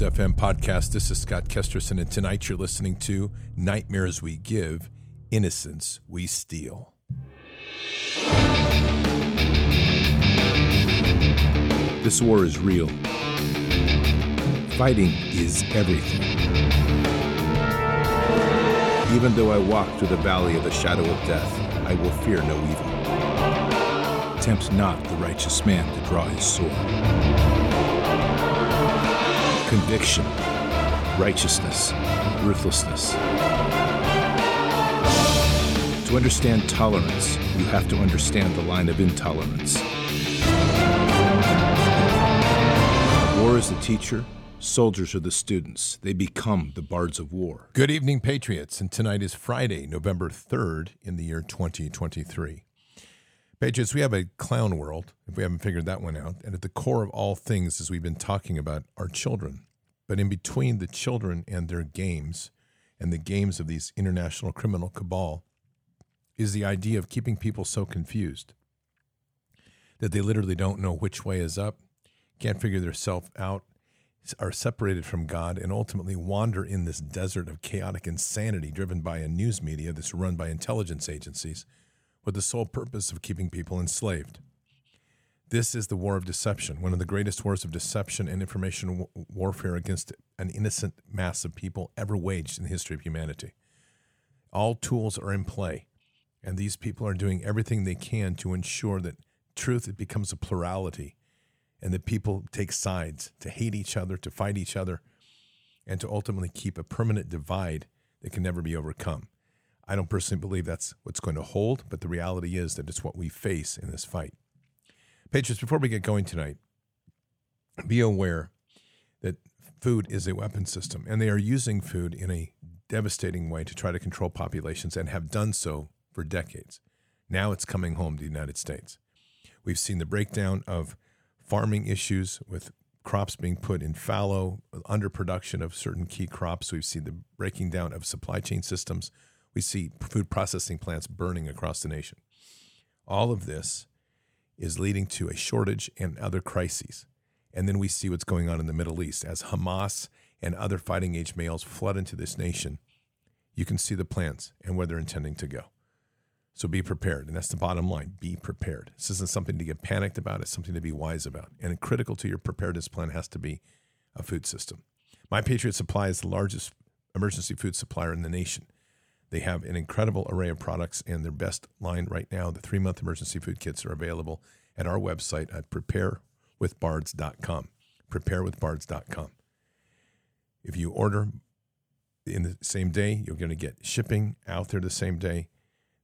FM podcast. This is Scott Kesterson, and tonight you're listening to Nightmares We Give, Innocence We Steal. This war is real. Fighting is everything. Even though I walk through the valley of the shadow of death, I will fear no evil. Tempt not the righteous man to draw his sword. Conviction, righteousness, ruthlessness. To understand tolerance, you have to understand the line of intolerance. War is the teacher, soldiers are the students. They become the bards of war. Good evening, Patriots. And tonight is Friday, November 3rd in the year 2023. Patriots, we have a clown world, if we haven't figured that one out. And at the core of all things, as we've been talking about, are children. But in between the children and their games, and the games of these international criminal cabal, is the idea of keeping people so confused that they literally don't know which way is up, can't figure themselves out, are separated from God, and ultimately wander in this desert of chaotic insanity driven by a news media that's run by intelligence agencies with the sole purpose of keeping people enslaved. This is the war of deception, one of the greatest wars of deception and information warfare against an innocent mass of people ever waged in the history of humanity. All tools are in play, and these people are doing everything they can to ensure that truth it becomes a plurality and that people take sides to hate each other, to fight each other, and to ultimately keep a permanent divide that can never be overcome. I don't personally believe that's what's going to hold, but the reality is that it's what we face in this fight. Patriots, before we get going tonight, be aware that food is a weapon system, and they are using food in a devastating way to try to control populations and have done so for decades. Now it's coming home to the United States. We've seen the breakdown of farming issues with crops being put in fallow, underproduction of certain key crops. We've seen the breaking down of supply chain systems we see food processing plants burning across the nation. All of this is leading to a shortage and other crises. And then we see what's going on in the Middle East as Hamas and other fighting age males flood into this nation. You can see the plans and where they're intending to go. So be prepared. And that's the bottom line. Be prepared. This isn't something to get panicked about, it's something to be wise about. And critical to your preparedness plan has to be a food system. My Patriot Supply is the largest emergency food supplier in the nation. They have an incredible array of products, and their best line right now, the three month emergency food kits, are available at our website at preparewithbards.com. Preparewithbards.com. If you order in the same day, you're going to get shipping out there the same day.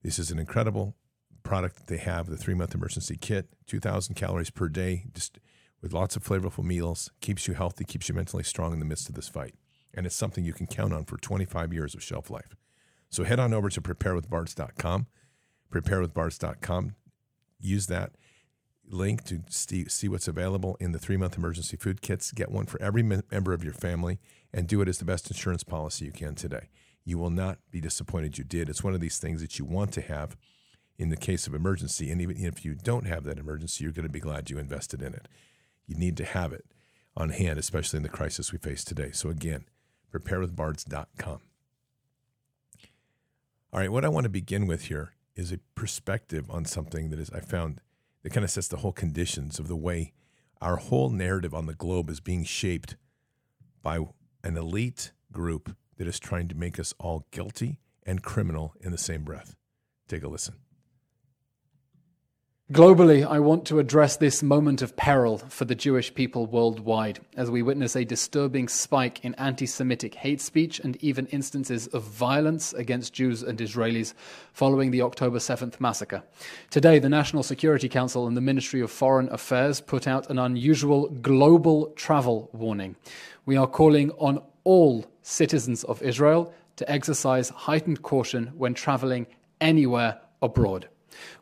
This is an incredible product that they have the three month emergency kit, 2,000 calories per day, just with lots of flavorful meals, keeps you healthy, keeps you mentally strong in the midst of this fight. And it's something you can count on for 25 years of shelf life. So head on over to preparewithbards.com, preparewithbards.com. Use that link to see what's available in the three month emergency food kits. Get one for every member of your family and do it as the best insurance policy you can today. You will not be disappointed you did. It's one of these things that you want to have in the case of emergency. And even if you don't have that emergency, you're going to be glad you invested in it. You need to have it on hand, especially in the crisis we face today. So, again, preparewithbards.com. All right, what I want to begin with here is a perspective on something that is I found that kind of sets the whole conditions of the way our whole narrative on the globe is being shaped by an elite group that is trying to make us all guilty and criminal in the same breath. Take a listen. Globally, I want to address this moment of peril for the Jewish people worldwide as we witness a disturbing spike in anti Semitic hate speech and even instances of violence against Jews and Israelis following the October 7th massacre. Today, the National Security Council and the Ministry of Foreign Affairs put out an unusual global travel warning. We are calling on all citizens of Israel to exercise heightened caution when traveling anywhere abroad.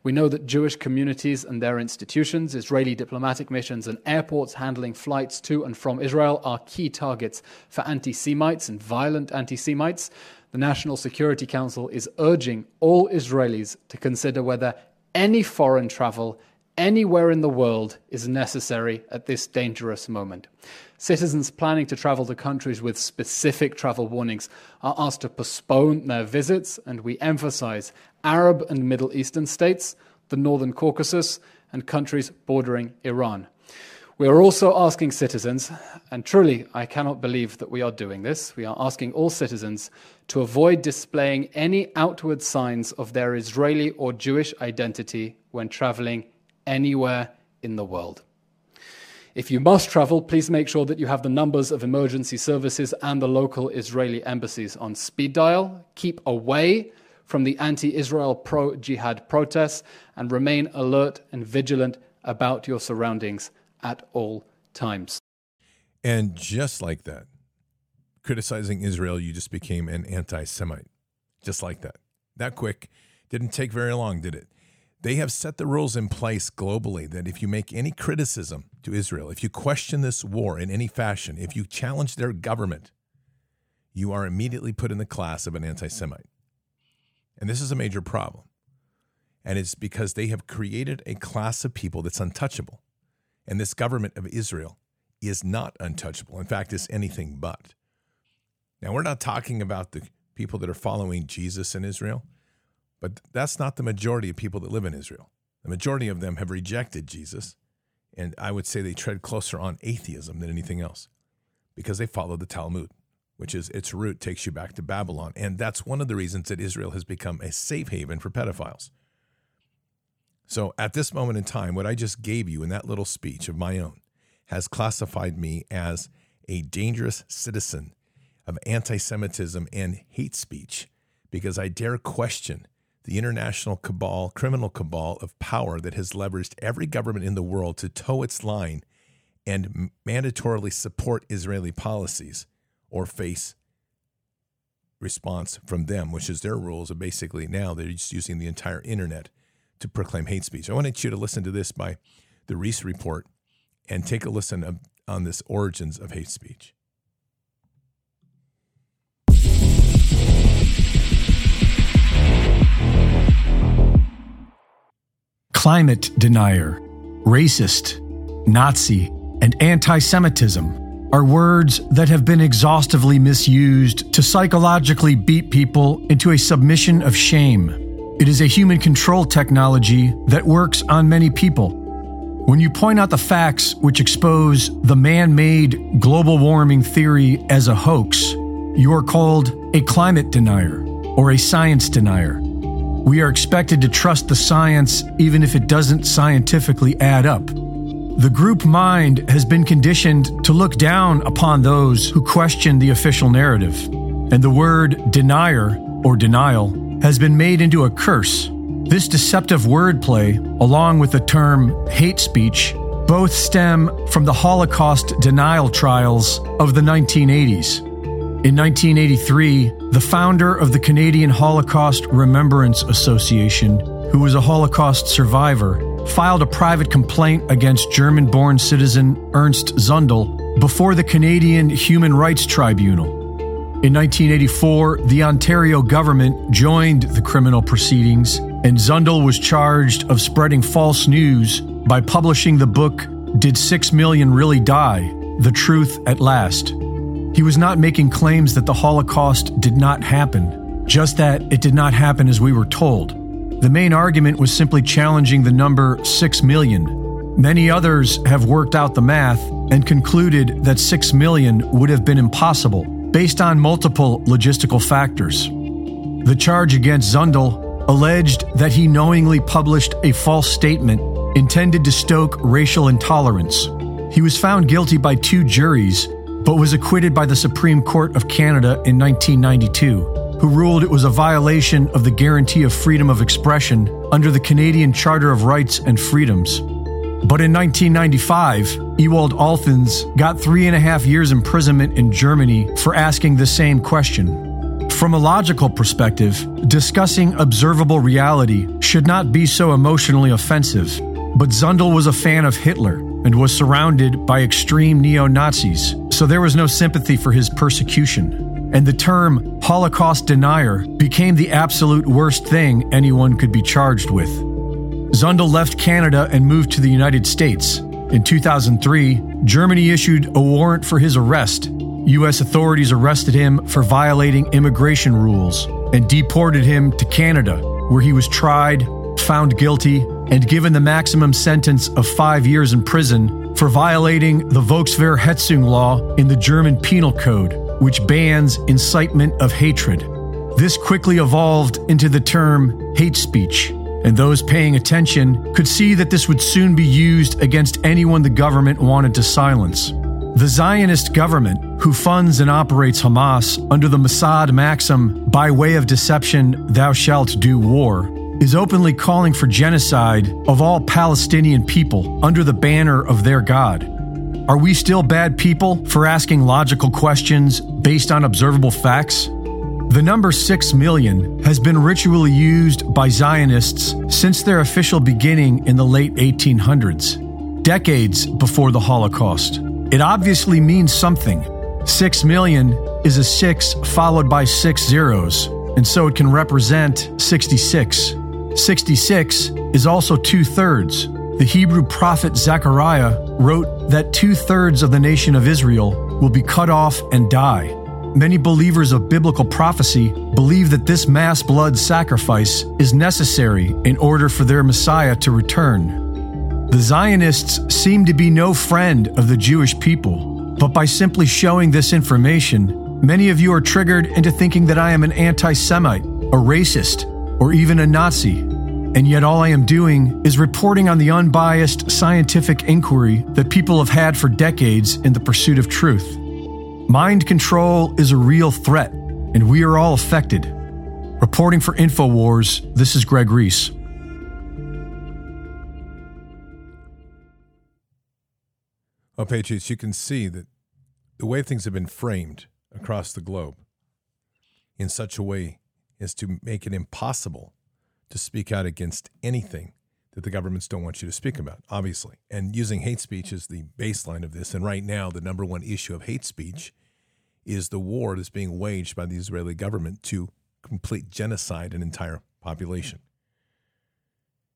We know that Jewish communities and their institutions, Israeli diplomatic missions, and airports handling flights to and from Israel are key targets for anti Semites and violent anti Semites. The National Security Council is urging all Israelis to consider whether any foreign travel anywhere in the world is necessary at this dangerous moment. Citizens planning to travel to countries with specific travel warnings are asked to postpone their visits, and we emphasize Arab and Middle Eastern states, the Northern Caucasus, and countries bordering Iran. We are also asking citizens, and truly I cannot believe that we are doing this, we are asking all citizens to avoid displaying any outward signs of their Israeli or Jewish identity when traveling anywhere in the world. If you must travel, please make sure that you have the numbers of emergency services and the local Israeli embassies on speed dial. Keep away from the anti Israel pro jihad protests and remain alert and vigilant about your surroundings at all times. And just like that, criticizing Israel, you just became an anti Semite. Just like that. That quick. Didn't take very long, did it? They have set the rules in place globally that if you make any criticism to Israel, if you question this war in any fashion, if you challenge their government, you are immediately put in the class of an anti Semite. And this is a major problem. And it's because they have created a class of people that's untouchable. And this government of Israel is not untouchable. In fact, it's anything but. Now, we're not talking about the people that are following Jesus in Israel. But that's not the majority of people that live in Israel. The majority of them have rejected Jesus. And I would say they tread closer on atheism than anything else because they follow the Talmud, which is its root takes you back to Babylon. And that's one of the reasons that Israel has become a safe haven for pedophiles. So at this moment in time, what I just gave you in that little speech of my own has classified me as a dangerous citizen of anti Semitism and hate speech because I dare question the international cabal, criminal cabal of power that has leveraged every government in the world to toe its line and mandatorily support Israeli policies or face response from them, which is their rules of basically now they're just using the entire internet to proclaim hate speech. I wanted you to listen to this by the Reese Report and take a listen on this origins of hate speech. climate denier, racist, Nazi, and anti Semitism are words that have been exhaustively misused to psychologically beat people into a submission of shame. It is a human control technology that works on many people. When you point out the facts which expose the man made global warming theory as a hoax, you are called a climate denier or a science denier. We are expected to trust the science even if it doesn't scientifically add up. The group mind has been conditioned to look down upon those who question the official narrative, and the word denier or denial has been made into a curse. This deceptive wordplay, along with the term hate speech, both stem from the Holocaust denial trials of the 1980s. In 1983, the founder of the Canadian Holocaust Remembrance Association, who was a Holocaust survivor, filed a private complaint against German born citizen Ernst Zundel before the Canadian Human Rights Tribunal. In 1984, the Ontario government joined the criminal proceedings, and Zundel was charged of spreading false news by publishing the book Did Six Million Really Die? The Truth at Last. He was not making claims that the Holocaust did not happen, just that it did not happen as we were told. The main argument was simply challenging the number 6 million. Many others have worked out the math and concluded that 6 million would have been impossible based on multiple logistical factors. The charge against Zundel alleged that he knowingly published a false statement intended to stoke racial intolerance. He was found guilty by two juries but was acquitted by the Supreme Court of Canada in 1992, who ruled it was a violation of the guarantee of freedom of expression under the Canadian Charter of Rights and Freedoms. But in 1995, Ewald Althans got three and a half years imprisonment in Germany for asking the same question. From a logical perspective, discussing observable reality should not be so emotionally offensive, but Zundel was a fan of Hitler and was surrounded by extreme neo Nazis, so there was no sympathy for his persecution. And the term Holocaust denier became the absolute worst thing anyone could be charged with. Zundel left Canada and moved to the United States. In 2003, Germany issued a warrant for his arrest. U.S. authorities arrested him for violating immigration rules and deported him to Canada, where he was tried, found guilty, and given the maximum sentence of five years in prison for violating the Volksverhetzung law in the German Penal Code, which bans incitement of hatred. This quickly evolved into the term hate speech, and those paying attention could see that this would soon be used against anyone the government wanted to silence. The Zionist government, who funds and operates Hamas under the Mossad maxim, by way of deception, thou shalt do war, is openly calling for genocide of all Palestinian people under the banner of their God. Are we still bad people for asking logical questions based on observable facts? The number 6 million has been ritually used by Zionists since their official beginning in the late 1800s, decades before the Holocaust. It obviously means something. Six million is a six followed by six zeros, and so it can represent 66. 66 is also two thirds. The Hebrew prophet Zechariah wrote that two thirds of the nation of Israel will be cut off and die. Many believers of biblical prophecy believe that this mass blood sacrifice is necessary in order for their Messiah to return. The Zionists seem to be no friend of the Jewish people, but by simply showing this information, many of you are triggered into thinking that I am an anti Semite, a racist, or even a Nazi. And yet, all I am doing is reporting on the unbiased scientific inquiry that people have had for decades in the pursuit of truth. Mind control is a real threat, and we are all affected. Reporting for InfoWars, this is Greg Reese. Well, Patriots, you can see that the way things have been framed across the globe in such a way as to make it impossible to speak out against anything that the governments don't want you to speak about, obviously. And using hate speech is the baseline of this. And right now, the number one issue of hate speech is the war that's being waged by the Israeli government to complete genocide an entire population.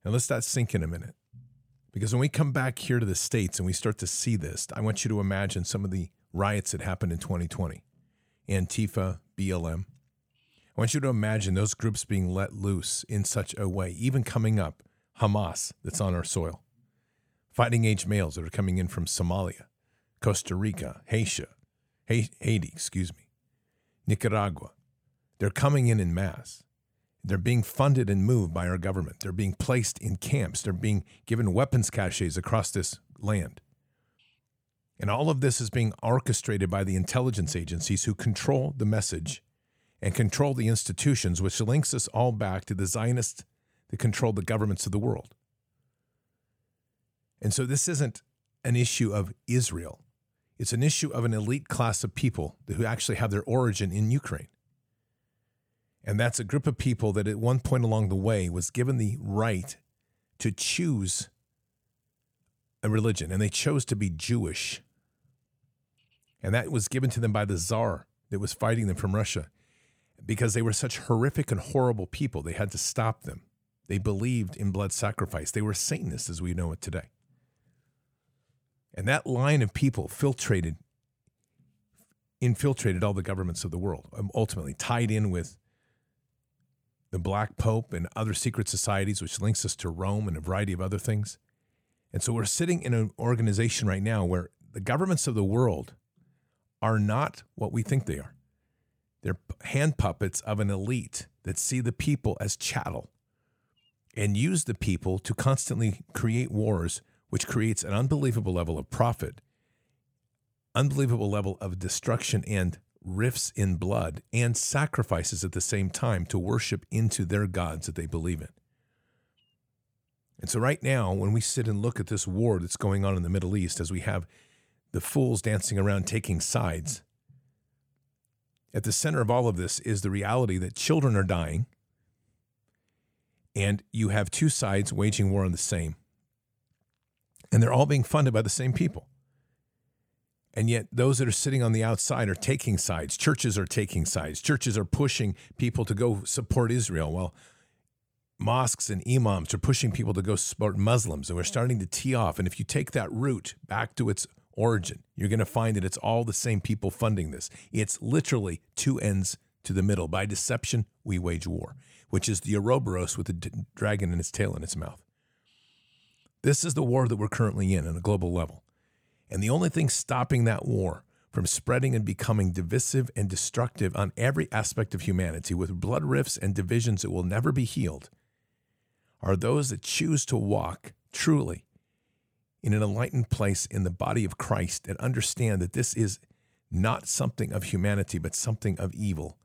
Now, let's that sink in a minute. Because when we come back here to the States and we start to see this, I want you to imagine some of the riots that happened in 2020 Antifa, BLM. I want you to imagine those groups being let loose in such a way, even coming up, Hamas that's on our soil, fighting age males that are coming in from Somalia, Costa Rica, Haiti, Haiti, excuse me, Nicaragua. They're coming in in mass. They're being funded and moved by our government. They're being placed in camps. They're being given weapons caches across this land. And all of this is being orchestrated by the intelligence agencies who control the message and control the institutions, which links us all back to the Zionists that control the governments of the world. And so this isn't an issue of Israel, it's an issue of an elite class of people who actually have their origin in Ukraine. And that's a group of people that at one point along the way was given the right to choose a religion, and they chose to be Jewish. And that was given to them by the czar that was fighting them from Russia because they were such horrific and horrible people. They had to stop them. They believed in blood sacrifice. They were Satanists as we know it today. And that line of people filtrated infiltrated all the governments of the world, um, ultimately tied in with the Black Pope and other secret societies, which links us to Rome and a variety of other things. And so we're sitting in an organization right now where the governments of the world are not what we think they are. They're hand puppets of an elite that see the people as chattel and use the people to constantly create wars, which creates an unbelievable level of profit, unbelievable level of destruction and rifts in blood and sacrifices at the same time to worship into their gods that they believe in. And so, right now, when we sit and look at this war that's going on in the Middle East, as we have the fools dancing around taking sides, at the center of all of this is the reality that children are dying, and you have two sides waging war on the same. And they're all being funded by the same people. And yet, those that are sitting on the outside are taking sides. Churches are taking sides. Churches are pushing people to go support Israel. Well, mosques and imams are pushing people to go support Muslims, and we're starting to tee off. And if you take that route back to its origin, you're going to find that it's all the same people funding this. It's literally two ends to the middle. By deception, we wage war, which is the Ouroboros with the d- dragon in its tail in its mouth. This is the war that we're currently in on a global level. And the only thing stopping that war from spreading and becoming divisive and destructive on every aspect of humanity with blood rifts and divisions that will never be healed are those that choose to walk truly in an enlightened place in the body of Christ and understand that this is not something of humanity, but something of evil,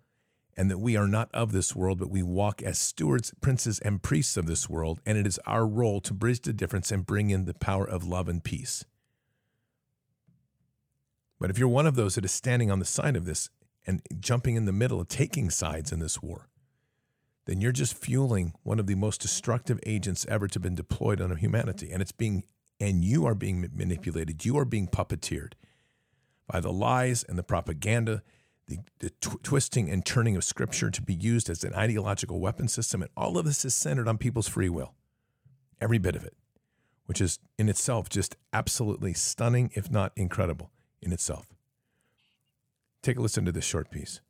and that we are not of this world, but we walk as stewards, princes, and priests of this world, and it is our role to bridge the difference and bring in the power of love and peace. But if you're one of those that is standing on the side of this and jumping in the middle of taking sides in this war, then you're just fueling one of the most destructive agents ever to have been deployed on humanity. And it's being, and you are being manipulated. You are being puppeteered by the lies and the propaganda, the, the tw- twisting and turning of scripture to be used as an ideological weapon system. And all of this is centered on people's free will. Every bit of it, which is in itself just absolutely stunning, if not incredible in itself. Take a listen to this short piece.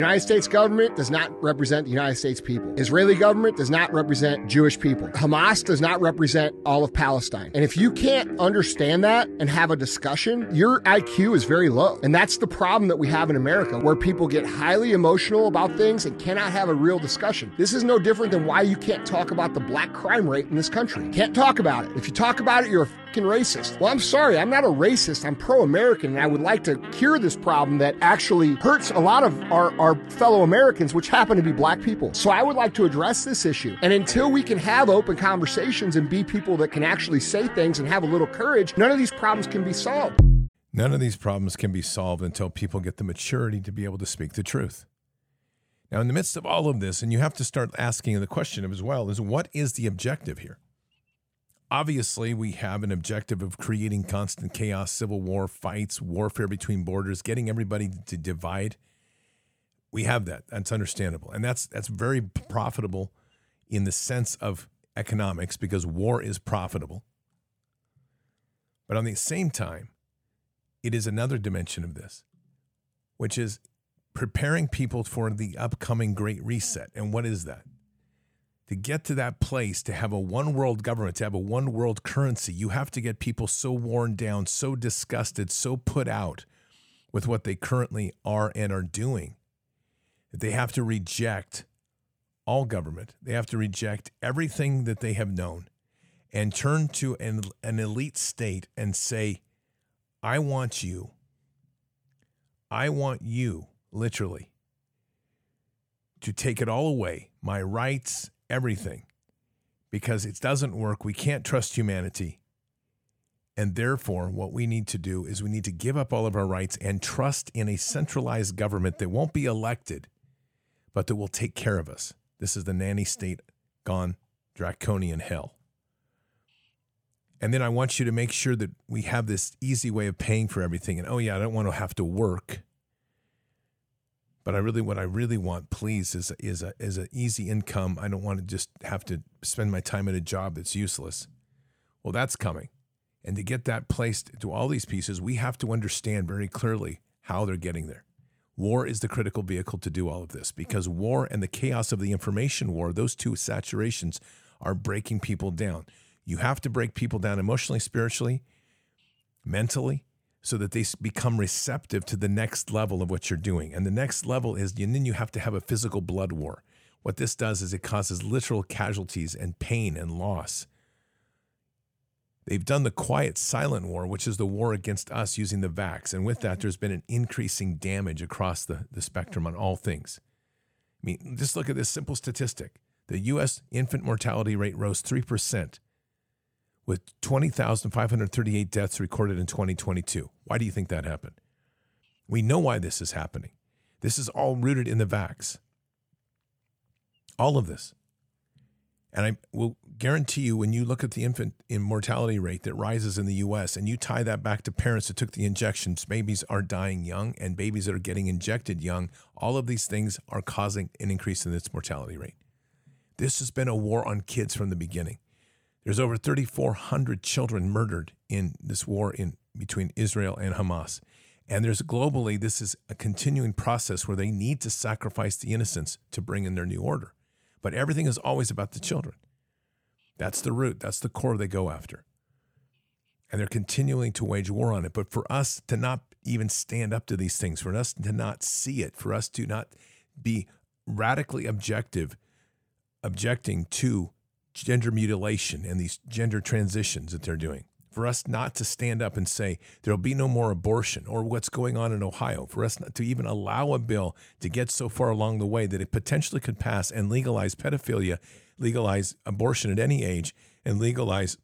United States government does not represent the United States people. Israeli government does not represent Jewish people. Hamas does not represent all of Palestine. And if you can't understand that and have a discussion, your IQ is very low. And that's the problem that we have in America, where people get highly emotional about things and cannot have a real discussion. This is no different than why you can't talk about the black crime rate in this country. Can't talk about it. If you talk about it, you're a fucking racist. Well, I'm sorry, I'm not a racist. I'm pro-American, and I would like to cure this problem that actually hurts a lot of our, our fellow Americans, which happen to be black people. So I would like to address this issue. And until we can have open conversations and be people that can actually say things and have a little courage, none of these problems can be solved. None of these problems can be solved until people get the maturity to be able to speak the truth. Now, in the midst of all of this, and you have to start asking the question as well, is what is the objective here? Obviously, we have an objective of creating constant chaos, civil war, fights, warfare between borders, getting everybody to divide. We have that. That's understandable. And that's that's very profitable in the sense of economics because war is profitable. But on the same time, it is another dimension of this, which is preparing people for the upcoming great reset. And what is that? To get to that place, to have a one world government, to have a one world currency, you have to get people so worn down, so disgusted, so put out with what they currently are and are doing that they have to reject all government. They have to reject everything that they have known and turn to an, an elite state and say, I want you. I want you, literally, to take it all away my rights everything because it doesn't work. We can't trust humanity. And therefore, what we need to do is we need to give up all of our rights and trust in a centralized government that won't be elected, but that will take care of us. This is the nanny state gone draconian hell. And then I want you to make sure that we have this easy way of paying for everything. And oh, yeah, I don't want to have to work. But I really, what I really want, please, is is a is an easy income. I don't want to just have to spend my time at a job that's useless. Well, that's coming, and to get that placed to all these pieces, we have to understand very clearly how they're getting there. War is the critical vehicle to do all of this because war and the chaos of the information war, those two saturations, are breaking people down. You have to break people down emotionally, spiritually, mentally, so that they become receptive to the next level of what you're doing. And the next level is, and then you have to have a physical blood war. What this does is it causes literal casualties and pain and loss. They've done the quiet, silent war, which is the war against us using the vax. And with that, there's been an increasing damage across the, the spectrum on all things. I mean, just look at this simple statistic the U.S. infant mortality rate rose 3% with 20,538 deaths recorded in 2022. Why do you think that happened? We know why this is happening. This is all rooted in the vax. All of this. And I will guarantee you, when you look at the infant mortality rate that rises in the US and you tie that back to parents that took the injections, babies are dying young and babies that are getting injected young, all of these things are causing an increase in its mortality rate. This has been a war on kids from the beginning. There's over 3,400 children murdered in this war in between Israel and Hamas. And there's globally, this is a continuing process where they need to sacrifice the innocents to bring in their new order. But everything is always about the children. That's the root, that's the core they go after. And they're continuing to wage war on it. But for us to not even stand up to these things, for us to not see it, for us to not be radically objective, objecting to gender mutilation and these gender transitions that they're doing, for us not to stand up and say there'll be no more abortion or what's going on in Ohio, for us not to even allow a bill to get so far along the way that it potentially could pass and legalize pedophilia, legalize abortion at any age, and legalize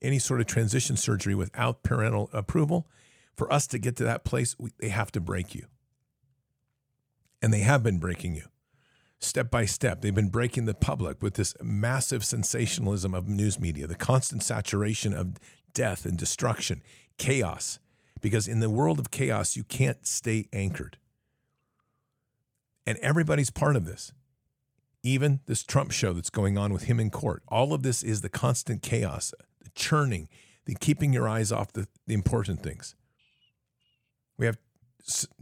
any sort of transition surgery without parental approval, for us to get to that place, we, they have to break you. And they have been breaking you step by step. They've been breaking the public with this massive sensationalism of news media, the constant saturation of death and destruction, chaos. Because in the world of chaos, you can't stay anchored. And everybody's part of this. Even this Trump show that's going on with him in court. All of this is the constant chaos, the churning, the keeping your eyes off the, the important things. We have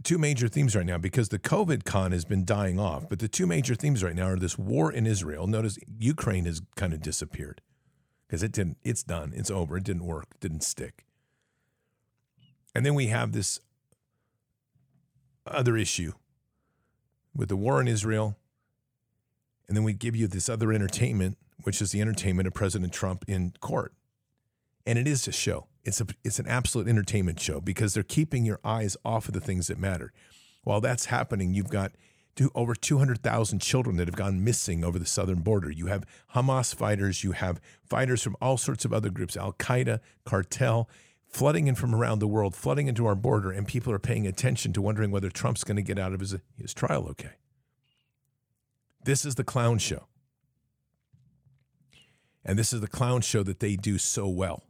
two major themes right now because the COVID con has been dying off. But the two major themes right now are this war in Israel. Notice Ukraine has kind of disappeared because it didn't. It's done. It's over. It didn't work. It didn't stick. And then we have this other issue with the war in Israel. And then we give you this other entertainment, which is the entertainment of President Trump in court. And it is a show. It's a it's an absolute entertainment show because they're keeping your eyes off of the things that matter. While that's happening, you've got two, over 200,000 children that have gone missing over the southern border. You have Hamas fighters, you have fighters from all sorts of other groups, Al Qaeda, cartel, flooding in from around the world, flooding into our border, and people are paying attention to wondering whether Trump's going to get out of his, his trial okay. This is the clown show. And this is the clown show that they do so well.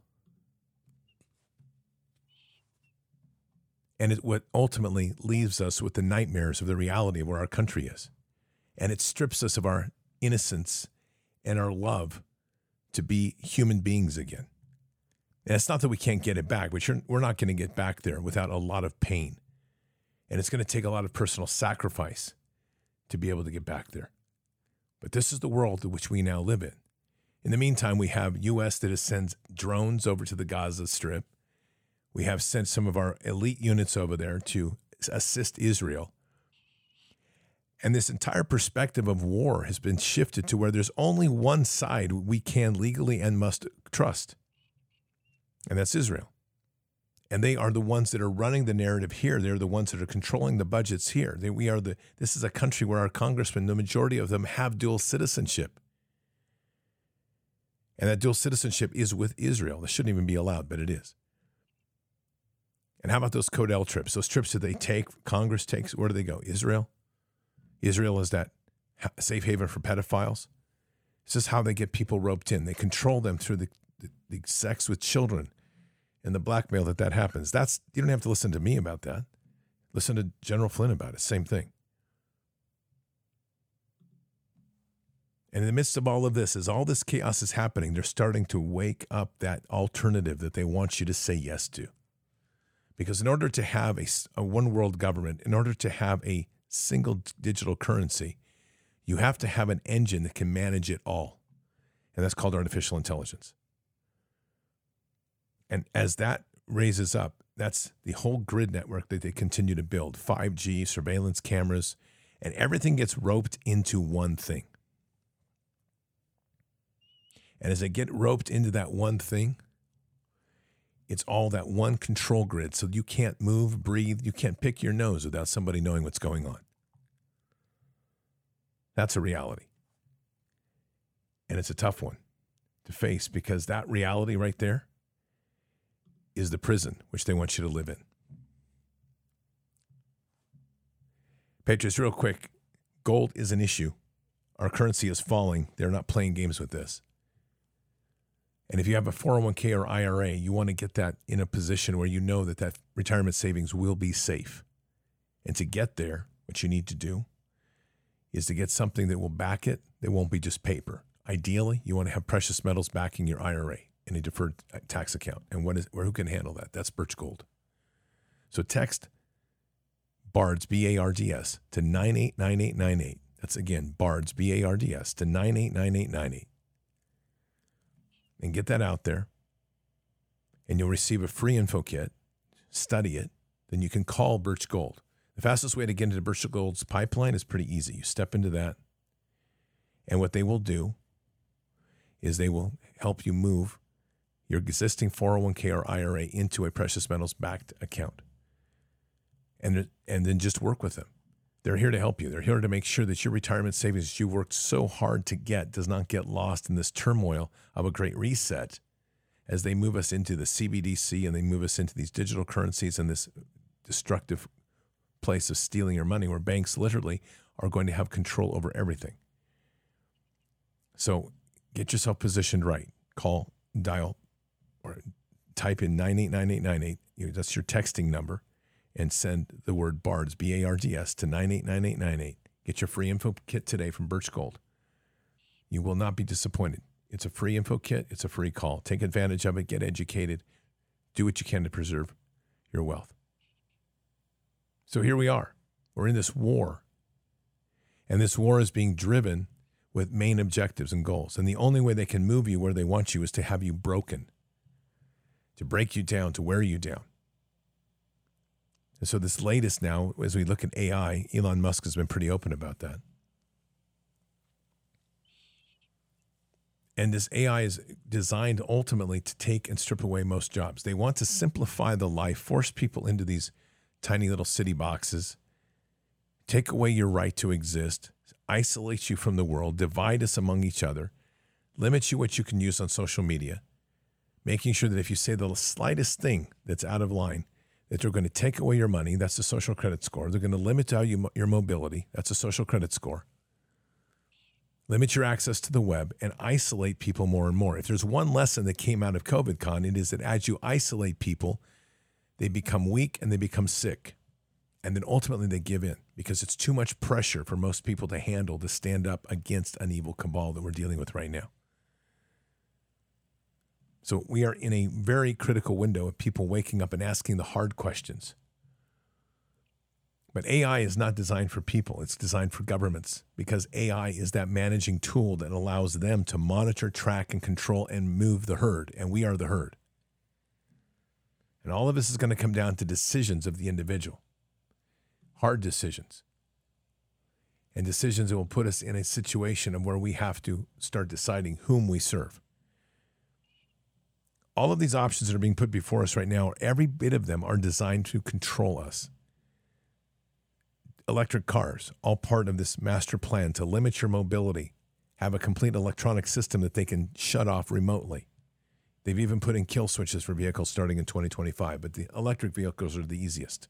And it what ultimately leaves us with the nightmares of the reality of where our country is. And it strips us of our innocence and our love to be human beings again. And it's not that we can't get it back, but we're not going to get back there without a lot of pain. And it's going to take a lot of personal sacrifice to be able to get back there. But this is the world in which we now live in. In the meantime, we have U.S. that sends drones over to the Gaza Strip we have sent some of our elite units over there to assist Israel. And this entire perspective of war has been shifted to where there's only one side we can legally and must trust, and that's Israel. And they are the ones that are running the narrative here. They're the ones that are controlling the budgets here. They, we are the. This is a country where our congressmen, the majority of them, have dual citizenship, and that dual citizenship is with Israel. That shouldn't even be allowed, but it is. And how about those Codel trips? Those trips that they take, Congress takes, where do they go? Israel? Israel is that safe haven for pedophiles. This is how they get people roped in. They control them through the, the, the sex with children and the blackmail that that happens. That's you don't have to listen to me about that. Listen to General Flynn about it. Same thing. And in the midst of all of this, as all this chaos is happening, they're starting to wake up that alternative that they want you to say yes to. Because in order to have a, a one world government, in order to have a single digital currency, you have to have an engine that can manage it all. And that's called artificial intelligence. And as that raises up, that's the whole grid network that they continue to build 5G, surveillance cameras, and everything gets roped into one thing. And as they get roped into that one thing, it's all that one control grid. So you can't move, breathe, you can't pick your nose without somebody knowing what's going on. That's a reality. And it's a tough one to face because that reality right there is the prison which they want you to live in. Patriots, real quick gold is an issue. Our currency is falling. They're not playing games with this. And if you have a 401k or IRA, you want to get that in a position where you know that that retirement savings will be safe. And to get there, what you need to do is to get something that will back it that won't be just paper. Ideally, you want to have precious metals backing your IRA in a deferred uh, tax account. And what is, or who can handle that? That's Birch Gold. So text BARDS, B A R D S, to 989898. That's again, BARDS, B A R D S, to 989898. And get that out there. And you'll receive a free info kit. Study it. Then you can call Birch Gold. The fastest way to get into Birch Gold's pipeline is pretty easy. You step into that. And what they will do is they will help you move your existing 401k or IRA into a precious metals backed account and, and then just work with them. They're here to help you. They're here to make sure that your retirement savings that you worked so hard to get does not get lost in this turmoil of a great reset as they move us into the CBDC and they move us into these digital currencies and this destructive place of stealing your money where banks literally are going to have control over everything. So get yourself positioned right. Call, dial, or type in 989898. That's your texting number and send the word BARDS, B A R D S, to 989898. Get your free info kit today from Birch Gold. You will not be disappointed. It's a free info kit, it's a free call. Take advantage of it, get educated, do what you can to preserve your wealth. So here we are. We're in this war. And this war is being driven with main objectives and goals. And the only way they can move you where they want you is to have you broken, to break you down, to wear you down. And so, this latest now, as we look at AI, Elon Musk has been pretty open about that. And this AI is designed ultimately to take and strip away most jobs. They want to simplify the life, force people into these tiny little city boxes, take away your right to exist, isolate you from the world, divide us among each other, limit you what you can use on social media, making sure that if you say the slightest thing that's out of line, that they're going to take away your money. That's the social credit score. They're going to limit how you, your mobility. That's a social credit score. Limit your access to the web and isolate people more and more. If there's one lesson that came out of COVID con, it is that as you isolate people, they become weak and they become sick. And then ultimately they give in because it's too much pressure for most people to handle to stand up against an evil cabal that we're dealing with right now. So we are in a very critical window of people waking up and asking the hard questions. But AI is not designed for people, it's designed for governments because AI is that managing tool that allows them to monitor, track, and control and move the herd. And we are the herd. And all of this is going to come down to decisions of the individual hard decisions. And decisions that will put us in a situation of where we have to start deciding whom we serve all of these options that are being put before us right now, every bit of them are designed to control us. Electric cars, all part of this master plan to limit your mobility, have a complete electronic system that they can shut off remotely. They've even put in kill switches for vehicles starting in 2025, but the electric vehicles are the easiest.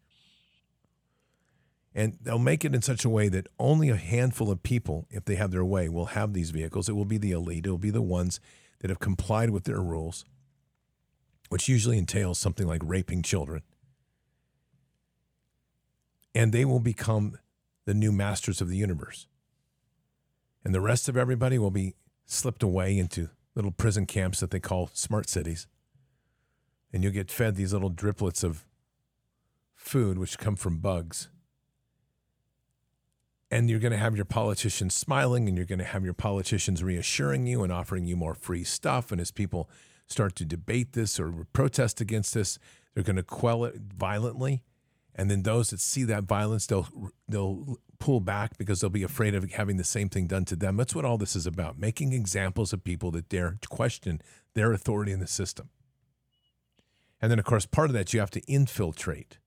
And they'll make it in such a way that only a handful of people, if they have their way, will have these vehicles. It will be the elite, it will be the ones that have complied with their rules which usually entails something like raping children. And they will become the new masters of the universe. And the rest of everybody will be slipped away into little prison camps that they call smart cities. And you'll get fed these little driplets of food, which come from bugs. And you're going to have your politicians smiling, and you're going to have your politicians reassuring you and offering you more free stuff. And as people start to debate this or protest against this, they're going to quell it violently. And then those that see that violence, they'll they'll pull back because they'll be afraid of having the same thing done to them. That's what all this is about: making examples of people that dare question their authority in the system. And then, of course, part of that you have to infiltrate.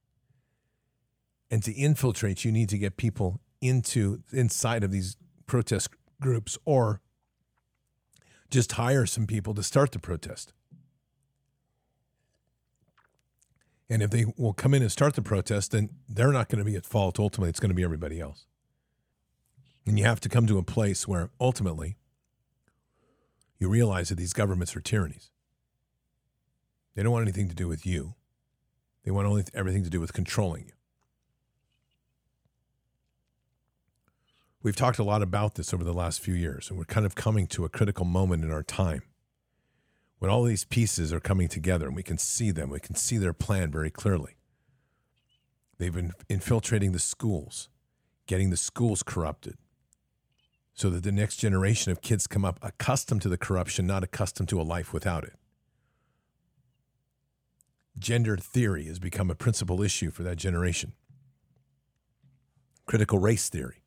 And to infiltrate, you need to get people into inside of these protest groups or just hire some people to start the protest. And if they will come in and start the protest, then they're not going to be at fault. Ultimately, it's going to be everybody else. And you have to come to a place where ultimately you realize that these governments are tyrannies. They don't want anything to do with you, they want only everything to do with controlling you. We've talked a lot about this over the last few years, and we're kind of coming to a critical moment in our time when all these pieces are coming together and we can see them, we can see their plan very clearly. They've been infiltrating the schools, getting the schools corrupted, so that the next generation of kids come up accustomed to the corruption, not accustomed to a life without it. Gender theory has become a principal issue for that generation. Critical race theory,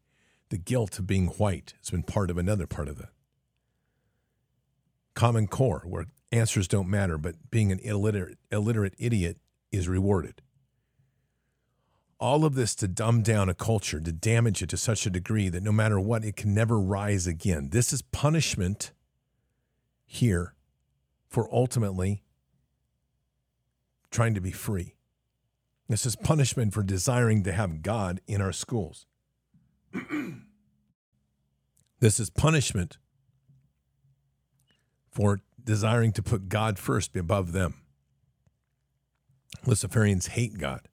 the guilt of being white, has been part of another part of that. Common Core, where answers don't matter, but being an illiterate, illiterate idiot is rewarded. All of this to dumb down a culture, to damage it to such a degree that no matter what, it can never rise again. This is punishment here for ultimately trying to be free. This is punishment for desiring to have God in our schools. this is punishment for desiring to put God first above them. Luciferians hate God.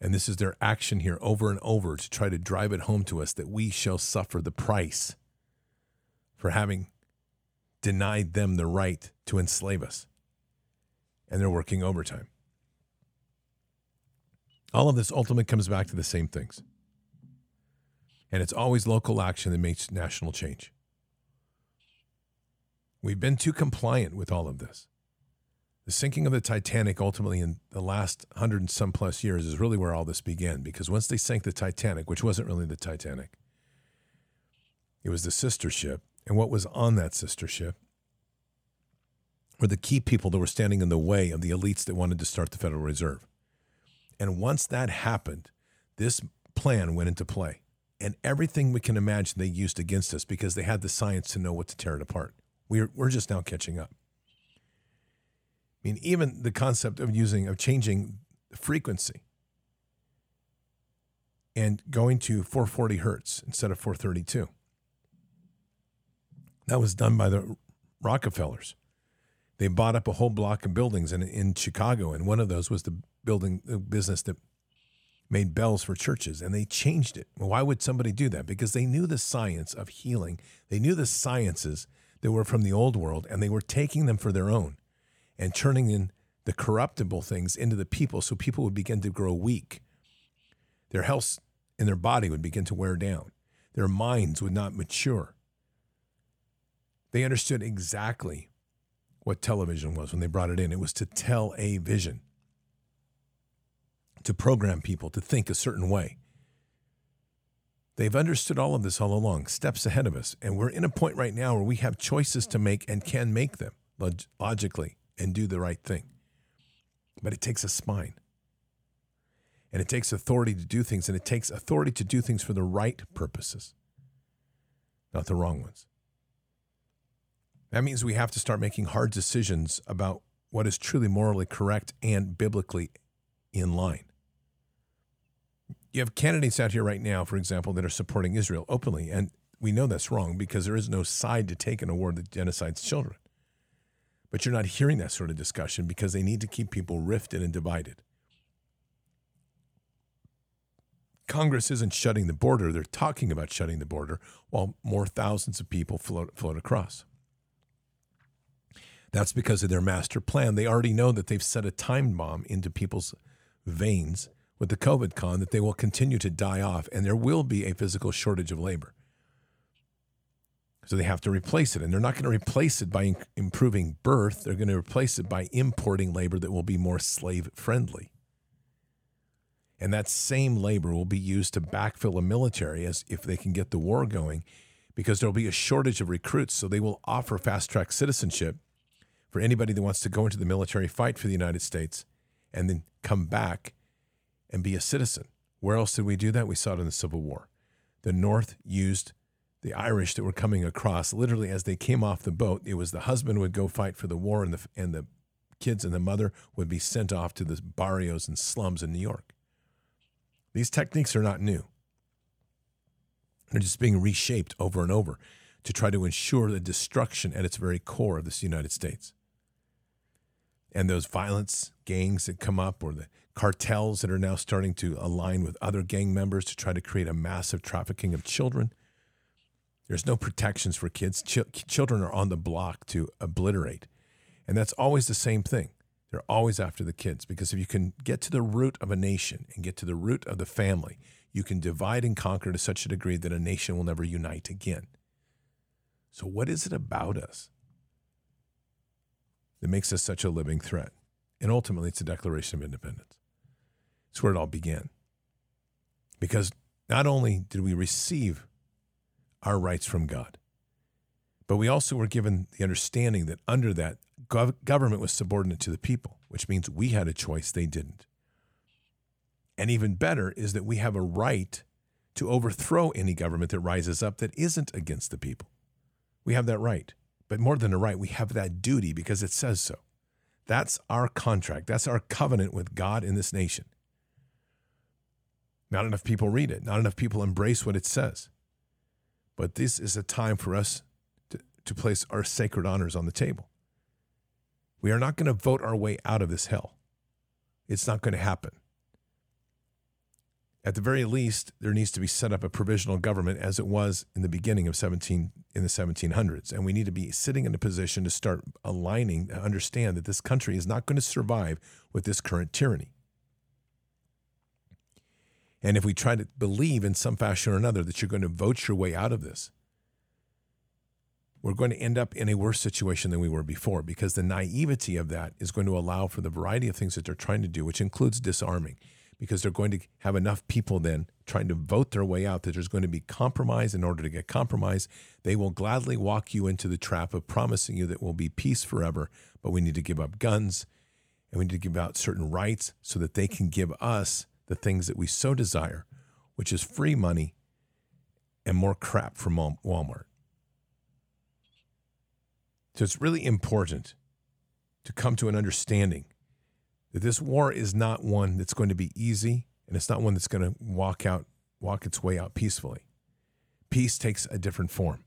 And this is their action here over and over to try to drive it home to us that we shall suffer the price for having denied them the right to enslave us. And they're working overtime. All of this ultimately comes back to the same things. And it's always local action that makes national change. We've been too compliant with all of this. The sinking of the Titanic ultimately in the last hundred and some plus years is really where all this began because once they sank the Titanic, which wasn't really the Titanic, it was the sister ship. And what was on that sister ship were the key people that were standing in the way of the elites that wanted to start the Federal Reserve. And once that happened, this plan went into play. And everything we can imagine they used against us because they had the science to know what to tear it apart. We're, we're just now catching up. I mean, even the concept of using, of changing frequency and going to 440 hertz instead of 432. That was done by the Rockefellers. They bought up a whole block of buildings in, in Chicago, and one of those was the building the business that made bells for churches, and they changed it. Why would somebody do that? Because they knew the science of healing. They knew the sciences that were from the old world, and they were taking them for their own and turning in the corruptible things into the people so people would begin to grow weak. Their health in their body would begin to wear down. Their minds would not mature. They understood exactly what television was when they brought it in. It was to tell a vision, to program people to think a certain way. They've understood all of this all along, steps ahead of us. And we're in a point right now where we have choices to make and can make them log- logically and do the right thing. But it takes a spine. And it takes authority to do things, and it takes authority to do things for the right purposes, not the wrong ones. That means we have to start making hard decisions about what is truly morally correct and biblically in line you have candidates out here right now, for example, that are supporting Israel openly, and we know that's wrong because there is no side to take in a war that genocides children. But you're not hearing that sort of discussion because they need to keep people rifted and divided. Congress isn't shutting the border, they're talking about shutting the border while more thousands of people float, float across. That's because of their master plan. They already know that they've set a time bomb into people's veins with the COVID con that they will continue to die off and there will be a physical shortage of labor. So they have to replace it. And they're not going to replace it by improving birth. They're going to replace it by importing labor that will be more slave friendly. And that same labor will be used to backfill a military as if they can get the war going, because there'll be a shortage of recruits. So they will offer fast track citizenship for anybody that wants to go into the military, fight for the United States, and then come back and be a citizen. Where else did we do that? We saw it in the Civil War. The North used the Irish that were coming across literally as they came off the boat. It was the husband would go fight for the war, and the and the kids and the mother would be sent off to the barrios and slums in New York. These techniques are not new. They're just being reshaped over and over to try to ensure the destruction at its very core of this United States. and those violence gangs that come up or the cartels that are now starting to align with other gang members to try to create a massive trafficking of children. There's no protections for kids. Ch- children are on the block to obliterate. And that's always the same thing. They're always after the kids because if you can get to the root of a nation and get to the root of the family, you can divide and conquer to such a degree that a nation will never unite again. So, what is it about us that makes us such a living threat? And ultimately, it's the Declaration of Independence. It's where it all began. Because not only did we receive our rights from God, but we also were given the understanding that under that, gov- government was subordinate to the people, which means we had a choice, they didn't. And even better is that we have a right to overthrow any government that rises up that isn't against the people. We have that right. But more than a right, we have that duty because it says so. That's our contract. That's our covenant with God in this nation. Not enough people read it, not enough people embrace what it says. But this is a time for us to, to place our sacred honors on the table. We are not going to vote our way out of this hell. It's not going to happen at the very least, there needs to be set up a provisional government as it was in the beginning of 17 in the 1700s, and we need to be sitting in a position to start aligning to understand that this country is not going to survive with this current tyranny. And if we try to believe in some fashion or another that you're going to vote your way out of this, we're going to end up in a worse situation than we were before because the naivety of that is going to allow for the variety of things that they're trying to do, which includes disarming because they're going to have enough people then trying to vote their way out that there's going to be compromise in order to get compromise. They will gladly walk you into the trap of promising you that will be peace forever, but we need to give up guns and we need to give out certain rights so that they can give us the things that we so desire, which is free money and more crap from Walmart. So it's really important to come to an understanding that this war is not one that's going to be easy and it's not one that's going to walk out walk its way out peacefully. Peace takes a different form.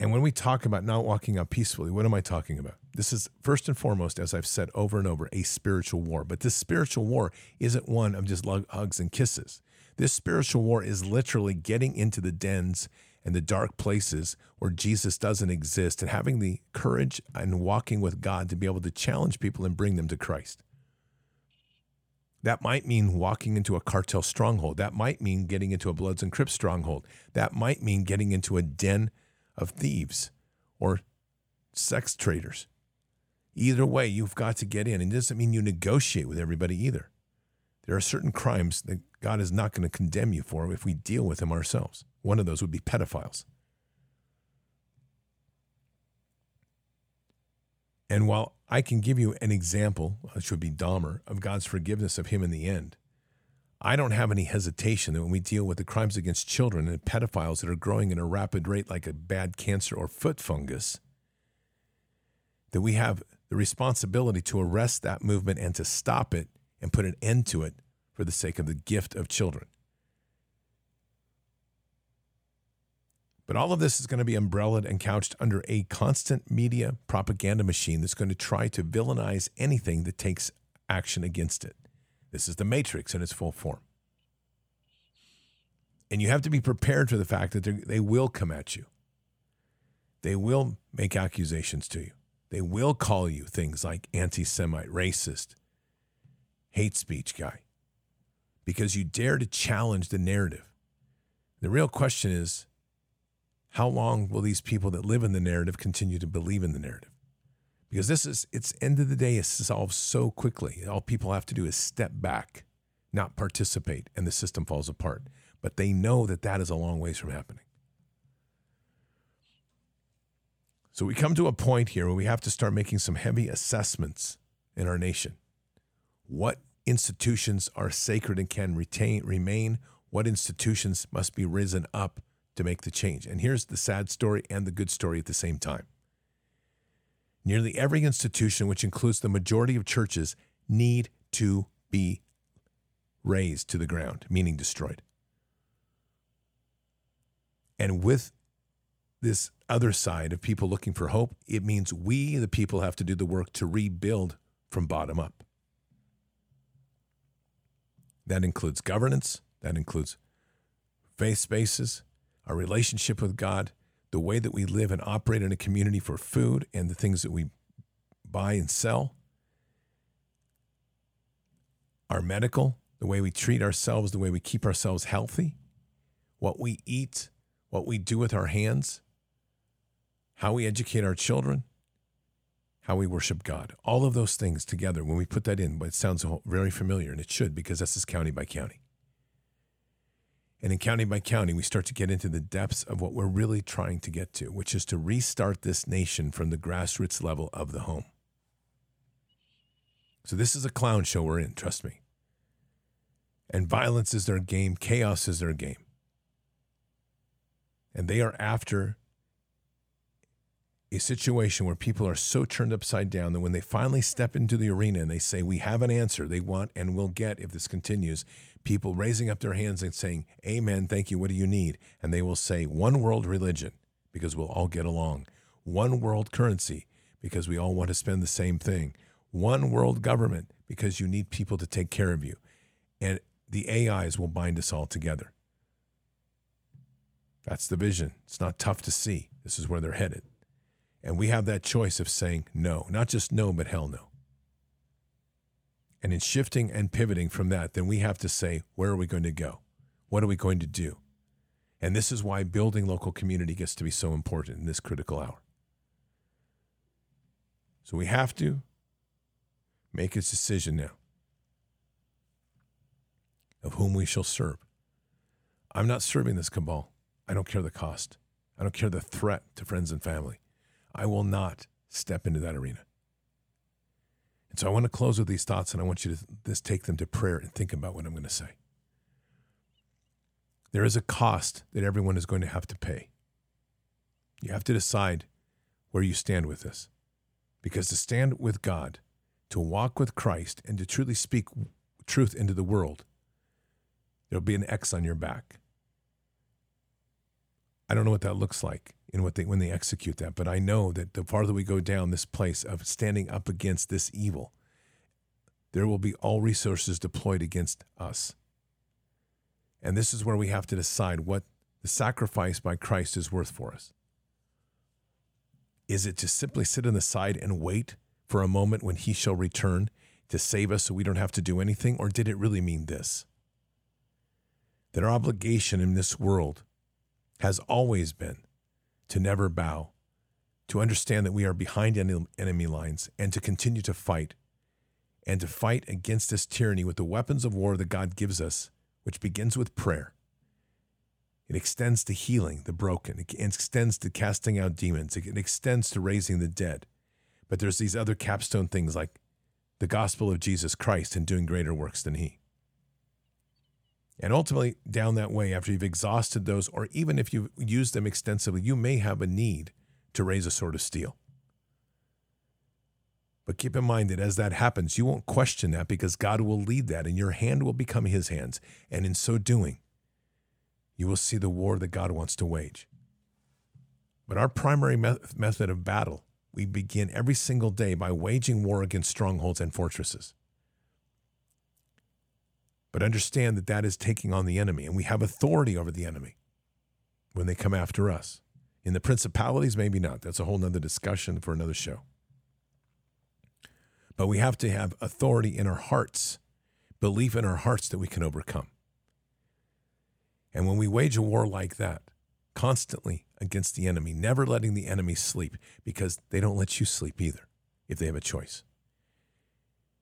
And when we talk about not walking out peacefully, what am I talking about? This is first and foremost, as I've said over and over, a spiritual war. But this spiritual war isn't one of just hugs and kisses. This spiritual war is literally getting into the dens and the dark places where Jesus doesn't exist and having the courage and walking with God to be able to challenge people and bring them to Christ. That might mean walking into a cartel stronghold. That might mean getting into a Bloods and Crips stronghold. That might mean getting into a den of thieves or sex traders. Either way, you've got to get in. And it doesn't mean you negotiate with everybody either. There are certain crimes that God is not going to condemn you for if we deal with them ourselves. One of those would be pedophiles. And while I can give you an example, uh, which would be Dahmer, of God's forgiveness of him in the end, I don't have any hesitation that when we deal with the crimes against children and pedophiles that are growing at a rapid rate like a bad cancer or foot fungus, that we have the responsibility to arrest that movement and to stop it and put an end to it for the sake of the gift of children. But all of this is going to be umbrellaed and couched under a constant media propaganda machine that's going to try to villainize anything that takes action against it. This is the matrix in its full form. And you have to be prepared for the fact that they will come at you. They will make accusations to you. They will call you things like anti Semite, racist, hate speech guy, because you dare to challenge the narrative. The real question is how long will these people that live in the narrative continue to believe in the narrative? Because this is, it's end of the day, it solves so quickly. All people have to do is step back, not participate, and the system falls apart. But they know that that is a long ways from happening. So we come to a point here where we have to start making some heavy assessments in our nation. What institutions are sacred and can retain remain? What institutions must be risen up to make the change. And here's the sad story and the good story at the same time. Nearly every institution, which includes the majority of churches, need to be razed to the ground, meaning destroyed. And with this other side of people looking for hope, it means we, the people, have to do the work to rebuild from bottom up. That includes governance, that includes faith spaces, our relationship with God, the way that we live and operate in a community for food and the things that we buy and sell, our medical, the way we treat ourselves, the way we keep ourselves healthy, what we eat, what we do with our hands, how we educate our children, how we worship God. All of those things together, when we put that in, it sounds very familiar, and it should because this is county by county. And in county by county, we start to get into the depths of what we're really trying to get to, which is to restart this nation from the grassroots level of the home. So, this is a clown show we're in, trust me. And violence is their game, chaos is their game. And they are after a situation where people are so turned upside down that when they finally step into the arena and they say, We have an answer they want and will get if this continues, people raising up their hands and saying, Amen, thank you, what do you need? And they will say, One world religion, because we'll all get along. One world currency, because we all want to spend the same thing. One world government, because you need people to take care of you. And the AIs will bind us all together. That's the vision. It's not tough to see. This is where they're headed. And we have that choice of saying no, not just no, but hell no. And in shifting and pivoting from that, then we have to say, where are we going to go? What are we going to do? And this is why building local community gets to be so important in this critical hour. So we have to make a decision now of whom we shall serve. I'm not serving this cabal. I don't care the cost. I don't care the threat to friends and family. I will not step into that arena. And so I want to close with these thoughts and I want you to just take them to prayer and think about what I'm going to say. There is a cost that everyone is going to have to pay. You have to decide where you stand with this. Because to stand with God, to walk with Christ, and to truly speak truth into the world, there'll be an X on your back. I don't know what that looks like in what they when they execute that. But I know that the farther we go down this place of standing up against this evil, there will be all resources deployed against us. And this is where we have to decide what the sacrifice by Christ is worth for us. Is it to simply sit on the side and wait for a moment when he shall return to save us so we don't have to do anything? Or did it really mean this? That our obligation in this world has always been to never bow, to understand that we are behind enemy lines, and to continue to fight, and to fight against this tyranny with the weapons of war that God gives us, which begins with prayer. It extends to healing the broken, it extends to casting out demons, it extends to raising the dead. But there's these other capstone things like the gospel of Jesus Christ and doing greater works than he. And ultimately, down that way, after you've exhausted those, or even if you've used them extensively, you may have a need to raise a sword of steel. But keep in mind that as that happens, you won't question that because God will lead that and your hand will become his hands. And in so doing, you will see the war that God wants to wage. But our primary method of battle, we begin every single day by waging war against strongholds and fortresses. But understand that that is taking on the enemy, and we have authority over the enemy when they come after us. In the principalities, maybe not. That's a whole nother discussion for another show. But we have to have authority in our hearts, belief in our hearts that we can overcome. And when we wage a war like that, constantly against the enemy, never letting the enemy sleep, because they don't let you sleep either if they have a choice.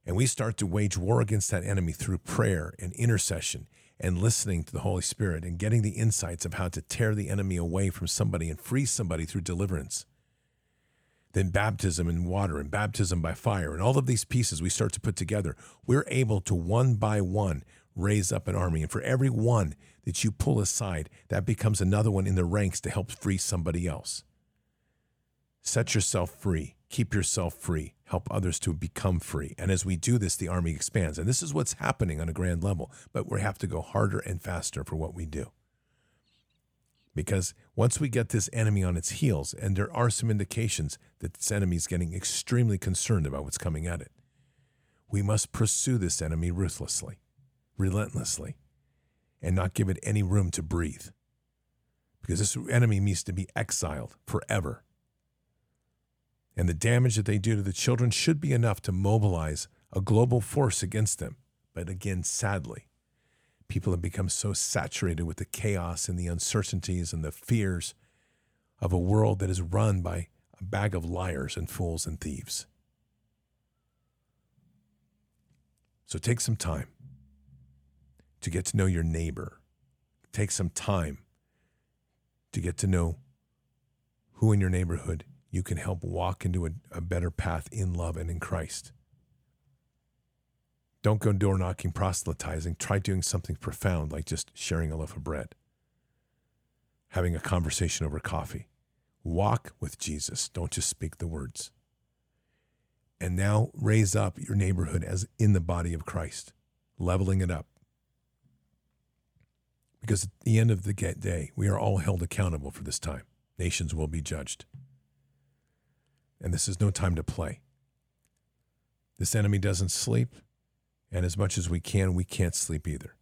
And we start to wage war against that enemy through prayer and intercession and listening to the Holy Spirit and getting the insights of how to tear the enemy away from somebody and free somebody through deliverance. Then baptism in water and baptism by fire and all of these pieces we start to put together, we're able to one by one raise up an army. And for every one that you pull aside, that becomes another one in the ranks to help free somebody else. Set yourself free keep yourself free, help others to become free. And as we do this, the army expands. And this is what's happening on a grand level, but we have to go harder and faster for what we do. Because once we get this enemy on its heels, and there are some indications that this enemy is getting extremely concerned about what's coming at it, we must pursue this enemy ruthlessly, relentlessly, and not give it any room to breathe. Because this enemy needs to be exiled forever. And the damage that they do to the children should be enough to mobilize a global force against them. But again, sadly, people have become so saturated with the chaos and the uncertainties and the fears of a world that is run by a bag of liars and fools and thieves. So take some time to get to know your neighbor. Take some time to get to know who in your neighborhood you can help walk into a, a better path in love and in Christ. Don't go door knocking, proselytizing. Try doing something profound like just sharing a loaf of bread, having a conversation over coffee. Walk with Jesus. Don't just speak the words. And now raise up your neighborhood as in the body of Christ, leveling it up. Because at the end of the day, we are all held accountable for this time. Nations will be judged. And this is no time to play. This enemy doesn't sleep. And as much as we can, we can't sleep either.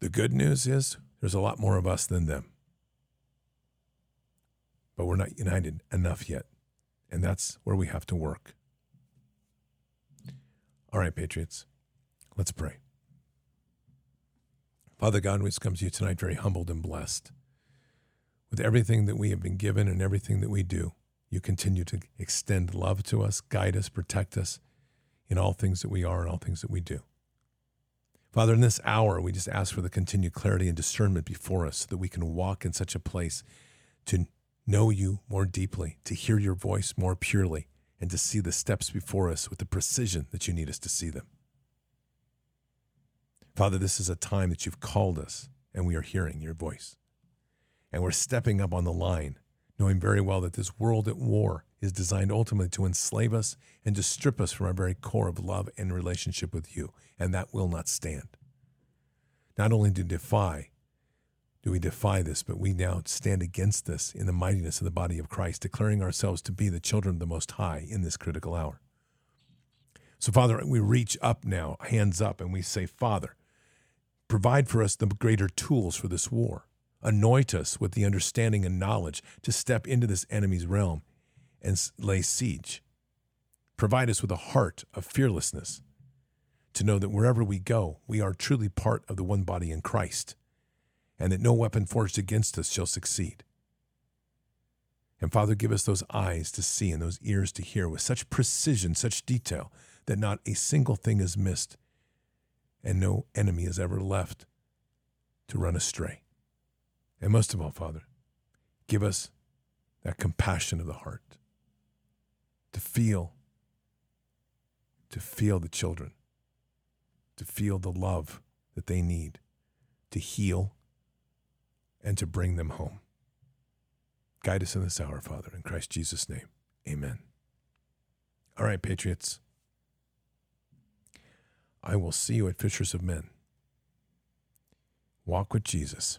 The good news is there's a lot more of us than them. But we're not united enough yet. And that's where we have to work. All right, Patriots, let's pray. Father God, we come to you tonight very humbled and blessed. With everything that we have been given and everything that we do, you continue to extend love to us, guide us, protect us, in all things that we are and all things that we do. Father, in this hour, we just ask for the continued clarity and discernment before us so that we can walk in such a place to know you more deeply, to hear your voice more purely, and to see the steps before us with the precision that you need us to see them. Father, this is a time that you've called us, and we are hearing your voice. And we're stepping up on the line, knowing very well that this world at war is designed ultimately to enslave us and to strip us from our very core of love and relationship with you, and that will not stand. Not only do defy, do we defy this, but we now stand against this in the mightiness of the body of Christ, declaring ourselves to be the children of the Most High in this critical hour. So, Father, we reach up now, hands up, and we say, Father, provide for us the greater tools for this war. Anoint us with the understanding and knowledge to step into this enemy's realm and lay siege. Provide us with a heart of fearlessness to know that wherever we go, we are truly part of the one body in Christ, and that no weapon forged against us shall succeed. And Father, give us those eyes to see and those ears to hear with such precision, such detail, that not a single thing is missed and no enemy is ever left to run astray. And most of all, Father, give us that compassion of the heart to feel, to feel the children, to feel the love that they need, to heal, and to bring them home. Guide us in this hour, Father, in Christ Jesus' name. Amen. All right, Patriots. I will see you at Fishers of Men. Walk with Jesus.